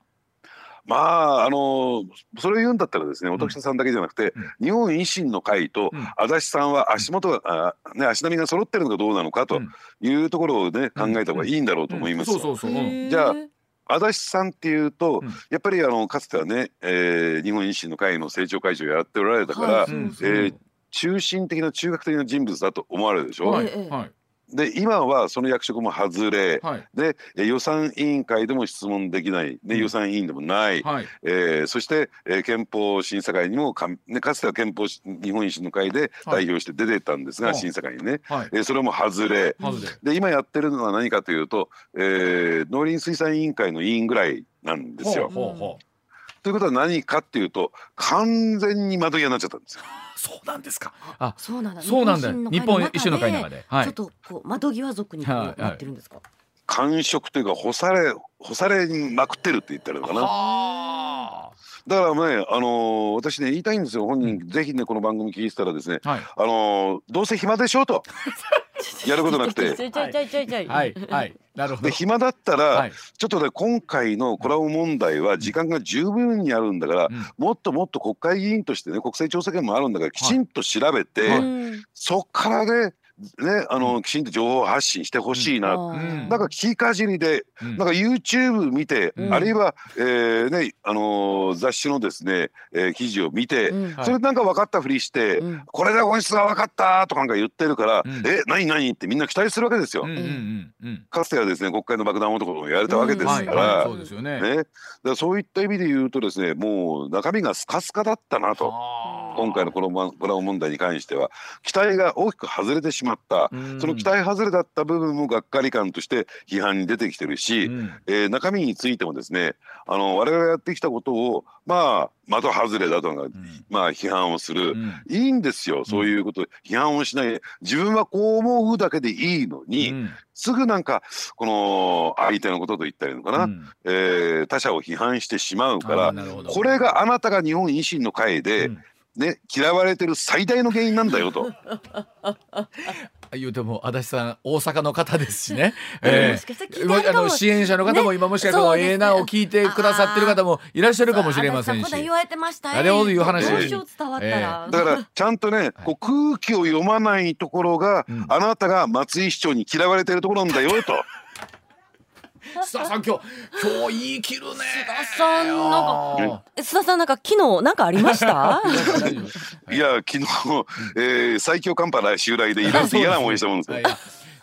まああのそれを言うんだったらですね音喜多さんだけじゃなくて、うん、日本維新の会と足立さんは足元が、うん、ね、足並みが揃ってるのかどうなのかというところをね、考えた方がいいんだろうと思います。じゃあ足立さんっていうと、うん、やっぱりあのかつてはね、えー、日本維新の会の政調会長をやっておられたから、はい、えー、中心的な中核的な人物だと思われるでしょ？はい、はい。で今はその役職も外れ、はい、で予算委員会でも質問できない、ね、予算委員でもない、はい、えー、そして、えー、憲法審査会にもか,、ね、かつては憲法日本維新の会で代表して出てたんですが、はい、審査会にね、はい、えー、それも外れ。で今やってるのは何かというと、えー、農林水産委員会の委員ぐらいなんですよ。ほうほうほうということは何かっていうと完全に窓際になっちゃったんですよ。そうなんですか。あ、そうなんだ。そうなんだ。日本維新の会の中で、はい、ちょっとこう窓際族になってるんですか？はいはい感触というか干され干されまくってるって言ってるのかな。だからね、あのー、私ね言いたいんですよ本人、うん、ぜひねこの番組聞いてたらですね、はい、あのー、どうせ暇でしょうと やることなくて。はいはい。なるほど。で暇だったら、はい、ちょっとね今回のコラボ問題は時間が十分にあるんだから、うん、もっともっと国会議員としてね国政調査権もあるんだからきちんと調べて、はい、そっからねね、あの、きちんと情報発信してほしいな、うん、なんか聞きかじりで、うん、なんか YouTube 見て、うん、あるいは、えー、ね、あのー、雑誌のですね、えー、記事を見て、それなんか分かったふりして、これで本質が分かったとかなんか言ってるから、うん、え何何ってみんな期待するわけですよ。かつてはですね国会の爆弾男もやれたわけですから、そうですよね。ね。だそういった意味で言うとですねもう中身がスカスカだったなと今回のこのコラボ問題に関しては期待が大きく外れてしまった、その期待外れだった部分もがっかり感として批判に出てきてるし、うん、えー、中身についてもですねあの我々がやってきたことをまあ的外れだとか、うん、まあ批判をする、うん、いいんですよそういうこと、批判をしない。自分はこう思うだけでいいのに、すぐなんかこの相手のことと言ったらいいのかな、うん、えー、他者を批判してしまうからこれがあなたが日本維新の会で、ね、嫌われてる最大の原因なんだよと。言うても足立さん大阪の方ですしね、えー、あの支援者の方も今もしかしたらええなを聞いてくださってる方もいらっしゃるかもしれませんし。言われてましたあれをいう話。伝わった。ら、だからちゃんとね、こう空気を読まないところが、あなたが松井市長に嫌われてるところなんだよと。須田さん今日今日言い切るね。須田さんなんか須田さんなんか昨日なんかありました？いや昨日、えー、最強寒波来襲来でいら嫌な思いしたもんですよ。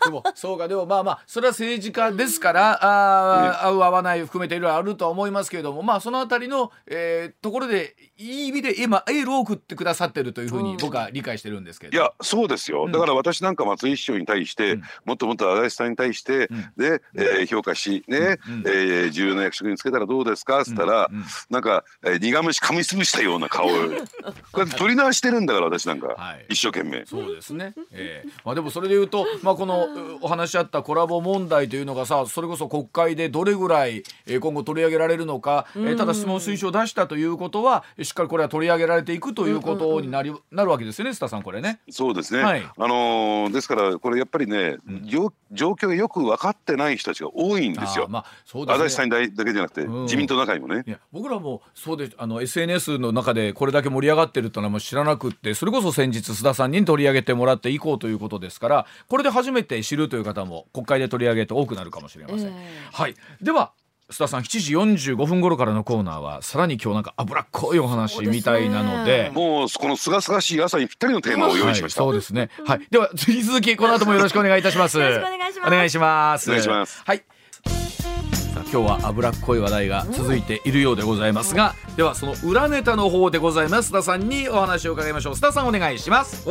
でもそうか。でもまあまあそれは政治家ですからあ、合う合わない含めていろいろあるとは思いますけれどもまあそのあたりの、えー、ところでいい意味で今エールを送ってくださってるというふうに僕は理解してるんですけど、いやそうですよ、だから私なんか松井市長に対して、うん、もっともっと足立さんに対して、うん、で、えー、評価しね、うん、えー、重要な役職につけたらどうですかっつったら、うん、なんか、えー、苦虫噛みつぶしたような顔 これ取り直してるんだから私なんか、はい、一生懸命。そうですね、えー。まあ、でもそれで言うと、まあ、このお話し合ったコラボ問題というのがさそれこそ国会でどれぐらい今後取り上げられるのか、えー、ただ質問推奨を出したということはしっかりこれは取り上げられていくということになり、なるわけですよね須田さんこれね。そうですね、はい、あのー、ですからこれやっぱりね、うん、状況がよく分かってない人たちが多いんですよ。まあそうですね、足立さんだけじゃなくて、うん、自民党の中にもね。僕らもそうであの SNS の中でこれだけ盛り上がってるってのはもう知らなくってそれこそ先日須田さんに取り上げてもらっていこうということですからこれで初めて知るという方も国会で取り上げて多くなるかもしれません。えー、はい。では須田さん7時45分頃からのコーナーはさらに今日なんか脂っこいお話みたいなので。もうこのすがすがしい朝にぴったりのテーマを用意しました、はい、そうですね。はい。では引き続きこの後もよろしくお願いいたします。よろしくお願いします。お願いします。はい。今日は脂っこい話題が続いているようでございますが、ではその裏ネタの方でございます。須田さんにお話を伺いましょう。須田さんお願いします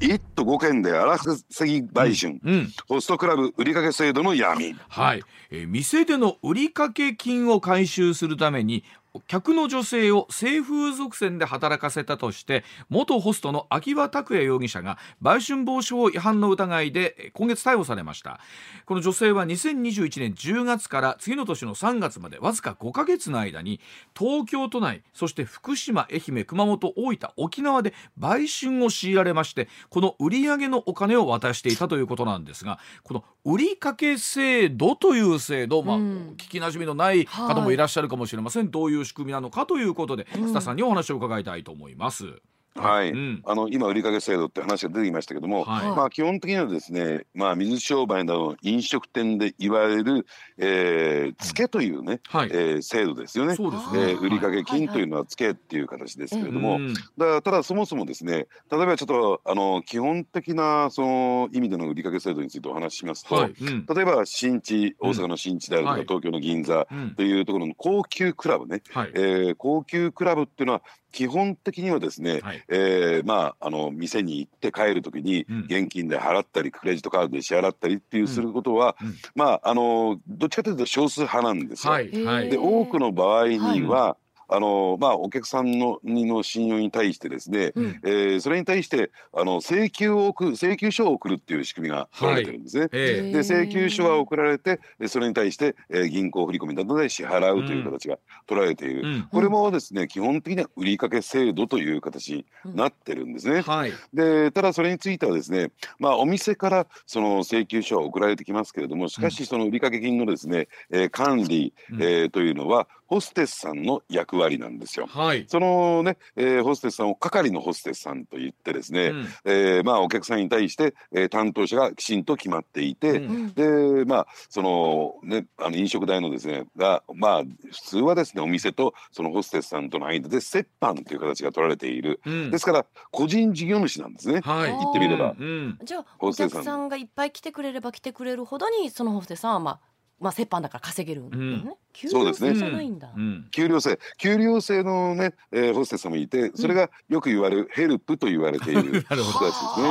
1都5県で荒稼ぎ売春、うん、ホストクラブ売掛制度の闇。はい、えー、店での売掛金を回収するために客の女性を性風俗船で働かせたとして元ホストの秋葉拓也容疑者が売春防止法違反の疑いで今月逮捕されました。この女性は2021年10月から次の年の3月までわずか5ヶ月の間に東京都内そして福島愛媛熊本大分沖縄で売春を強いられましてこの売上のお金を渡していたということなんですがこの売掛制度という制度、まあ、聞きなじみのない方もいらっしゃるかもしれません、どういう仕組みなのかということで、須田さんにお話を伺いたいと思います。はい、うん、あの今売掛制度って話が出てきましたけども、はい、まあ基本的にはですね、まあ水商売などの飲食店で言われる、えー、付けというね、はい、えー、制度ですよね。そうですね。えー、売掛金というのは付けっていう形ですけれども、はいはい、だからただそもそもですね、例えばちょっとあの基本的なその意味での売掛制度についてお話ししますと、はい。うん、例えば新地大阪の新地であるとか、うん、東京の銀座というところの高級クラブね、はい、えー、高級クラブっていうのは基本的にはですね、はい、えー、まああの店に行って帰る時に現金で払ったり、クレジットカードで支払ったりっていうすることは、うん。うん、まああのどっちかというと少数派なんですよ。はい、で多くの場合には、あのまあ、お客さんのの信用に対してですね、うん、えー、それに対してあの請求を送請求書を送るっていう仕組みが取られてるんですね。はい、で請求書は送られてそれに対して、えー、銀行振込などで支払うという形が取られている、うん、これもですね基本的には売掛制度という形になってるんですね。うんはい、でただそれについてはですね、まあ、お店からその請求書は送られてきますけれどもしかしその売掛金のですね、えー、管理、えー、というのはホステスさんの役割なんですよ。はい、そのね、えー、ホステスさんを係のホステスさんと言ってですね、うん、えー、まあお客さんに対して、えー、担当者がきちんと決まっていて、うん、でまあそのねあの飲食代のですねがまあ普通はですねお店とそのホステスさんとの間で折半という形が取られている、うん、ですから個人事業主なんですね、はい、言ってみれば。じゃあお客さんがいっぱい来てくれれば来てくれるほどにそのホステスさんはまあまあ折半だから稼げるんだよね。うん給料制じゃないんだ。給料制、給料制のね、えー、ホステスさんもいて、それがよく言われるヘルプと言われている 人たちですね。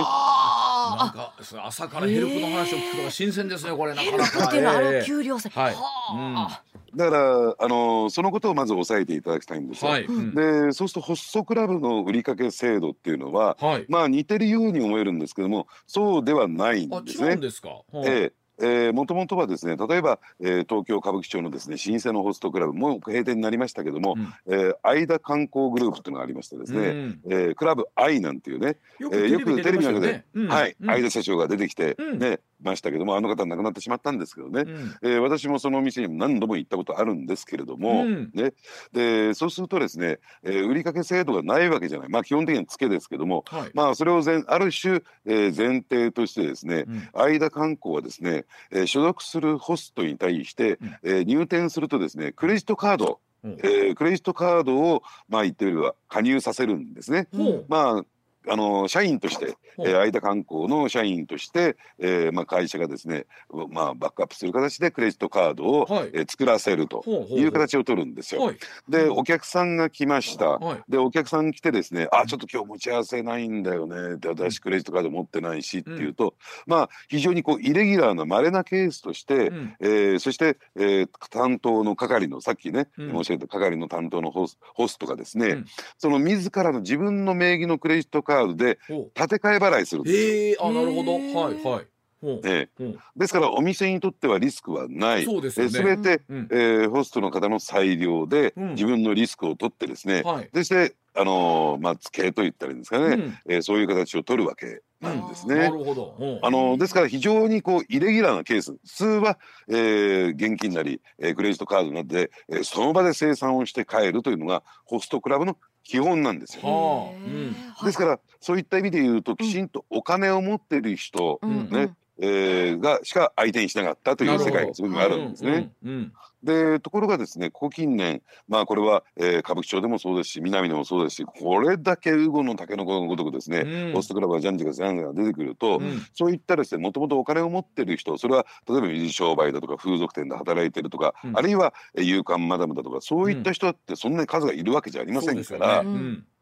なんか朝からヘルプの話を聞くのが新鮮ですね、これなかなか。っていうのはあの給料制。はい。だからあのそのことをまず押さえていただきたいんですよ。はいうん、でそうするとホストクラブの売掛制度っていうのは、はい、まあ似てるように思えるんですけどもそうではないんですね。ですか、ええもともとはですね例えば、えー、東京歌舞伎町のですね老舗のホストクラブも閉店になりましたけども、うん、えー、観光グループというのがありましてですね、うん、えー、クラブ愛なんていうねよくテレビの中で、うん、はい、愛田社長が出てきて、ねましたけどもあの方亡くなってしまったんですけどね、うん、えー、私もそのお店にも何度も行ったことあるんですけれども、うん、ね、でそうするとですね、えー、売掛制度がないわけじゃない。まあ基本的には付けですけども、はい、まあそれを前ある種、えー、前提としてですね、うん、間観光はですね、えー、所属するホストに対して、うん、えー、入店するとですねクレジットカードうん、えー、クレジットカードをまあ言ってみれば加入させるんですね。う。ん、まああの社員として、えー、相田観光の社員として、えーまあ、会社がですね、まあ、バックアップする形でクレジットカードを、はい、えー、作らせるという形を取るんですよ。はい、でお客さんが来ました、はい、でお客さん来てですね「あちょっと今日持ち合わせないんだよね」で私クレジットカード持ってないしっていうと、うん、まあ非常にこうイレギュラーな稀なケースとして、うん、えー、そして、えー、担当の係のさっきね、うん、申し上げた係の担当のホスホストがですね、うん、その自らの自分の名義のクレジットカードで立て替え払いするんですよ。えー、あなるほど。はいはい。ええ、ですからお店にとってはリスクはない。そうですね、全て、うん、えー、ホストの方の裁量で自分のリスクを取ってですね、うんはい、そしてあのー、まあ付けと言ったらいいんですかね、うん、えー、そういう形を取るわけなんですね。なるほど、あのですから非常にこうイレギュラーなケース。普通は、えー、現金なり、えー、クレジットカードなどで、えー、その場で生産をして帰るというのがホストクラブの基本なんですよ。はあ。うん、ですからそういった意味で言うときちんとお金を持っている人、うん、ね、えー、がしか相手にしなかったという世界がすごくあるんですね。でところがですねここ近年まあこれは、えー、歌舞伎町でもそうですし南でもそうですしこれだけウゴのタケノコのごとくですね、うん、ホストクラブはジャンジがジャンが出てくると、うん、そういったですねもともとお金を持ってる人それは例えば水商売だとか風俗店で働いてるとか、うん、あるいは勇敢マダムだとかそういった人ってそんなに数がいるわけじゃありませんから。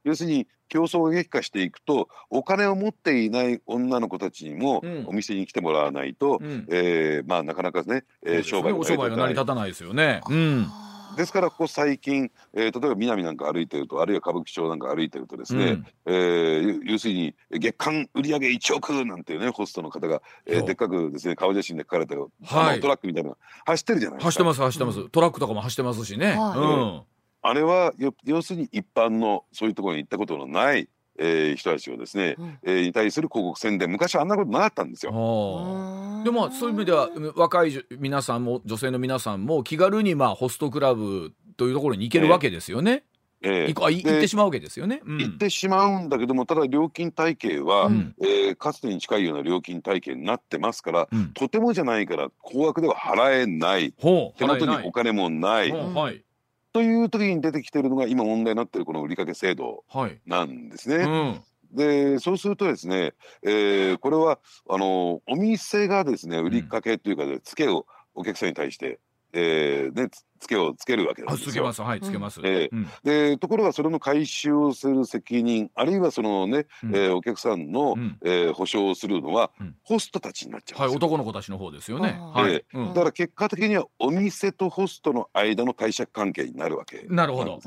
要するに競争が激化していくとお金を持っていない女の子たちにもお店に来てもらわないと、うん、えー、まあなかなかね、えー、商売が成り立たないですよね。うん。ですからここ最近、えー、例えば南なんか歩いてるとあるいは歌舞伎町なんか歩いてるとですね、うん、えー、要するに月間売上1億なんていうねホストの方が、えー、でっかくですね顔写真で書かれてる、はい、トラックみたいな走ってるじゃないですか。走ってます走ってます、うん、トラックとかも走ってますしね、はい、うんあれは要するに一般のそういうところに行ったことのないえー、人たちをですね、うん、えー、に対する広告宣伝昔はあんなことなかったんですよ。でもそういう意味では若い皆さんも女性の皆さんも気軽にまあホストクラブというところに行けるわけですよね。えー、行行ってしまうわけですよね、うん、行ってしまうんだけどもただ料金体系は、うん、えー、かつてに近いような料金体系になってますから、うん、とてもじゃないから高額では払えない。手元にお金もない、はい、という時に出てきてるのが今問題になってるこの売掛制度なんですね。はいうんでそうするとですね、えー、これはあのお店がですね売りかけというか、ね、付けをお客さんに対して、えーね、つけをつけるわけですよ。つけます。はいつけます。えー、うん、でところがそれの回収をする責任あるいはそのね、うん、えー、お客さんの、うん、えー、保証をするのは、うん、ホストたちになっちゃうはい男の子たちの方ですよね。はい、だから結果的にはお店とホストの間の貸借関係になるわけ。なるほど。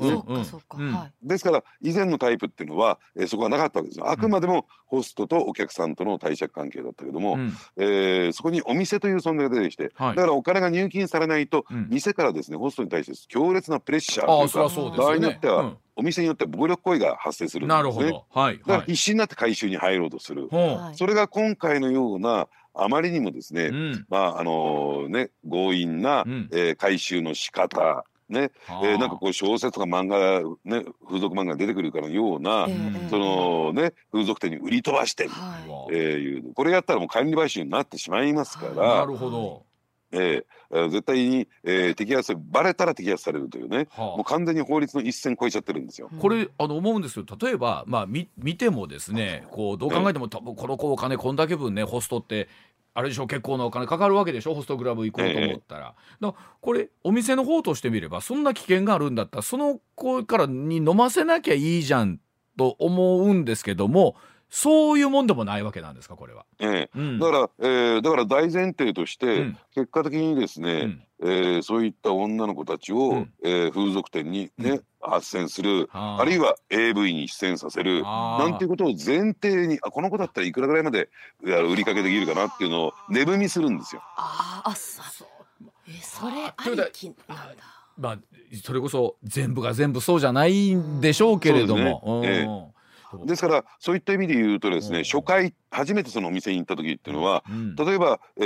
ですから以前のタイプっていうのは、えー、そこはなかったわけですよ。あくまでもホストとお客さんとの貸借関係だったけども、うん、えー、そこにお店という存在が出てきて、はい、だからお金が入金されないと、店からですねホストに対して強烈なプレッシャーというか、ね、場合によっては、うん、お店によって暴力行為が発生するんですね。なるほど、はい、だから必死になって回収に入ろうとする、はい、それが今回のようなあまりにもですね、うん、まああのー、ね強引な、うん、えー、回収の仕方ね、えー、なんかこう小説とか漫画ね風俗漫画出てくるかのような、えー、そのね風俗店に売り飛ばしてる、はい、えー、いうこれやったらもう管理買収になってしまいますから、なるほどえー、絶対に、えー、摘発バレたら摘発されるというね、はあ、もう完全に法律の一線超えちゃってるんですよ。これあの思うんですよ。例えば、まあ、み見てもですねこうどう考えても、多分この子お金こんだけ分ねホストってあれでしょ結構なお金かかるわけでしょホストクラブ行こうと思ったら、えだこれお店の方としてみればそんな危険があるんだったらその子からに飲ませなきゃいいじゃんと思うんですけどもそういうもんでもないわけなんですかこれは。ええ、うん、だから、えー、だから大前提として、結果的にですね、うん、えー、そういった女の子たちを、うん、えー、風俗店にね、斡旋する、あ。るいは AV に出演させるなんていうことを前提にあこの子だったらいくらぐらいまで売りかけできるかなっていうのを値踏みするんですよ。ああそうえそれありきなんだ。まあそれこそ全部が全部そうじゃないんでしょうけれども。ね。ええですからそういった意味で言うとですね、初回初めてそのお店に行った時っていうのは、うん、例えば、え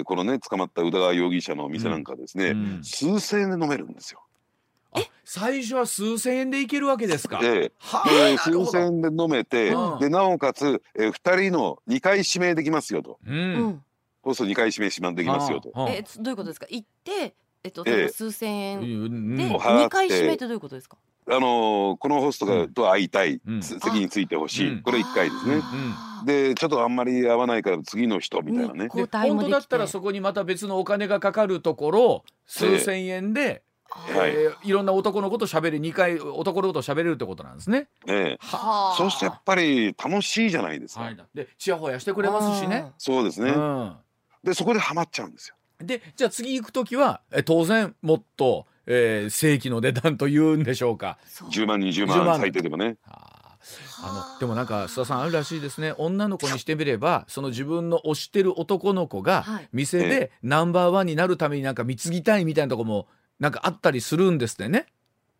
ー、このね捕まった宇田川容疑者のお店なんかですね、うん、数千円で飲めるんですよ。最初は数千円でいけるわけですか。で、えー、数千円で飲めて、でなおかつ、えー、2人の2回指名できますよと。うん、そうすると2回指名指名できますよと。えどういうことですか？行ってえっと、えー、数千円で2回指名ってどういうことですか？あのー、このホストがと会いたい、うん、席についてほしい、うん、これ1回ですね。でちょっとあんまり合わないから次の人みたいなね。本当だったらそこにまた別のお金がかかるところ数千円で、えー、はい、えー、いろんな男の子と喋る2回男の子と喋れるってことなんですね。ええ。ー、そうしてやっぱり楽しいじゃないですか。はい、でちやほやしてくれますしね。そうですね。うん、でそこでハマっちゃうんですよ。でじゃあ次行く時はえ当然もっと、えー、正規の値段というんでしょうか。10万20万最低でもね。あのでもなんか須田さんあるらしいですね。女の子にしてみればその自分の推してる男の子が店でナンバーワンになるためになんか貢ぎたいみたいなとこもなんかあったりするんですってね。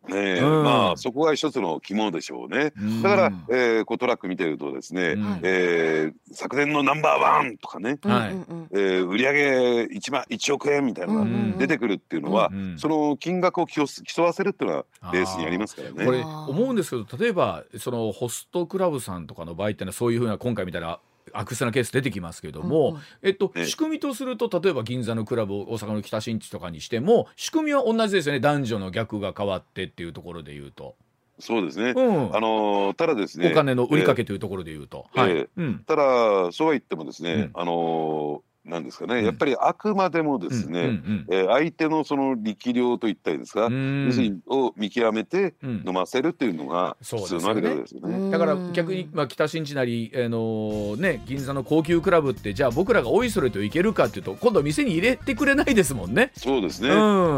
ね、うん、まあそこが一つの肝でしょうね。だから、えー、こうトラック見てるとですね、うん、えー、昨年のナンバーワンとかね、はい、えー、売上一万一億円みたいなのが出てくるっていうのは、うんうん、その金額を競わせるっていうのはベースにありますからね。これ思うんですけど例えばそのホストクラブさんとかの場合ってのはそういうふうな今回みたいな悪質なケース出てきますけれども、うんうん、えっと、仕組みとすると例えば銀座のクラブ大阪の北新地とかにしても仕組みは同じですよね。男女の逆が変わってっていうところでいうと。そうですね、うん、あのただですねお金の売りかけというところでいうと、えー、はい、うん、ただそうは言ってもですね、うん、あのなんですかね、やっぱりあくまでもですね、えー、相手のその力量といったりですか、要するにを見極めて飲ませるっていうのが普通のあり方ですよね。ねだから逆に、まあ、北新地なり、あのー、ね、銀座の高級クラブってじゃあ僕らがおいそれといけるかっていうと今度店に入れてくれないですもんね。そうですね、うん、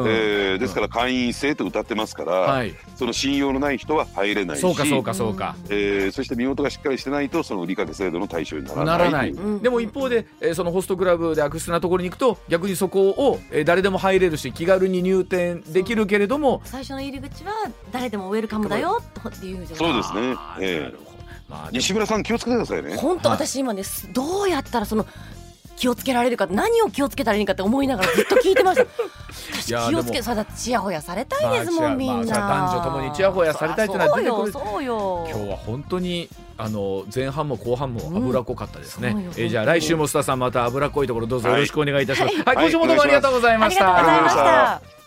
えー、ですから会員制と歌ってますから、はい、その信用のない人は入れないしそうかそうかそうか、えー、そして身元がしっかりしてないとその売りかけ制度の対象にならない。ならない。でも一方で、えー、そのホストクラブで悪質なところに行くと逆にそこを、えー、誰でも入れるし気軽に入店できるけれども最初の入り口は誰でもウェルカムだよっていうそうですね、えーまあ、西村さん気をつけてくださいね本当、私今ねど。うやったらその気をつけられるか何を気をつけたらいいかって思いながらずっと聞いてました。気をつけそれだちやほやされたいですもん、まあ、みんな、まあ、男女ともにちやほやされたいってのは出てくる。そうよ今日は本当にあの前半も後半も脂っこかったですね、うん、えー、じゃあ来週も須田さんまた脂っこいところどうぞよろしくお願いいたします、はい、はい、今週もどうもありがとうございました、ありがとうございました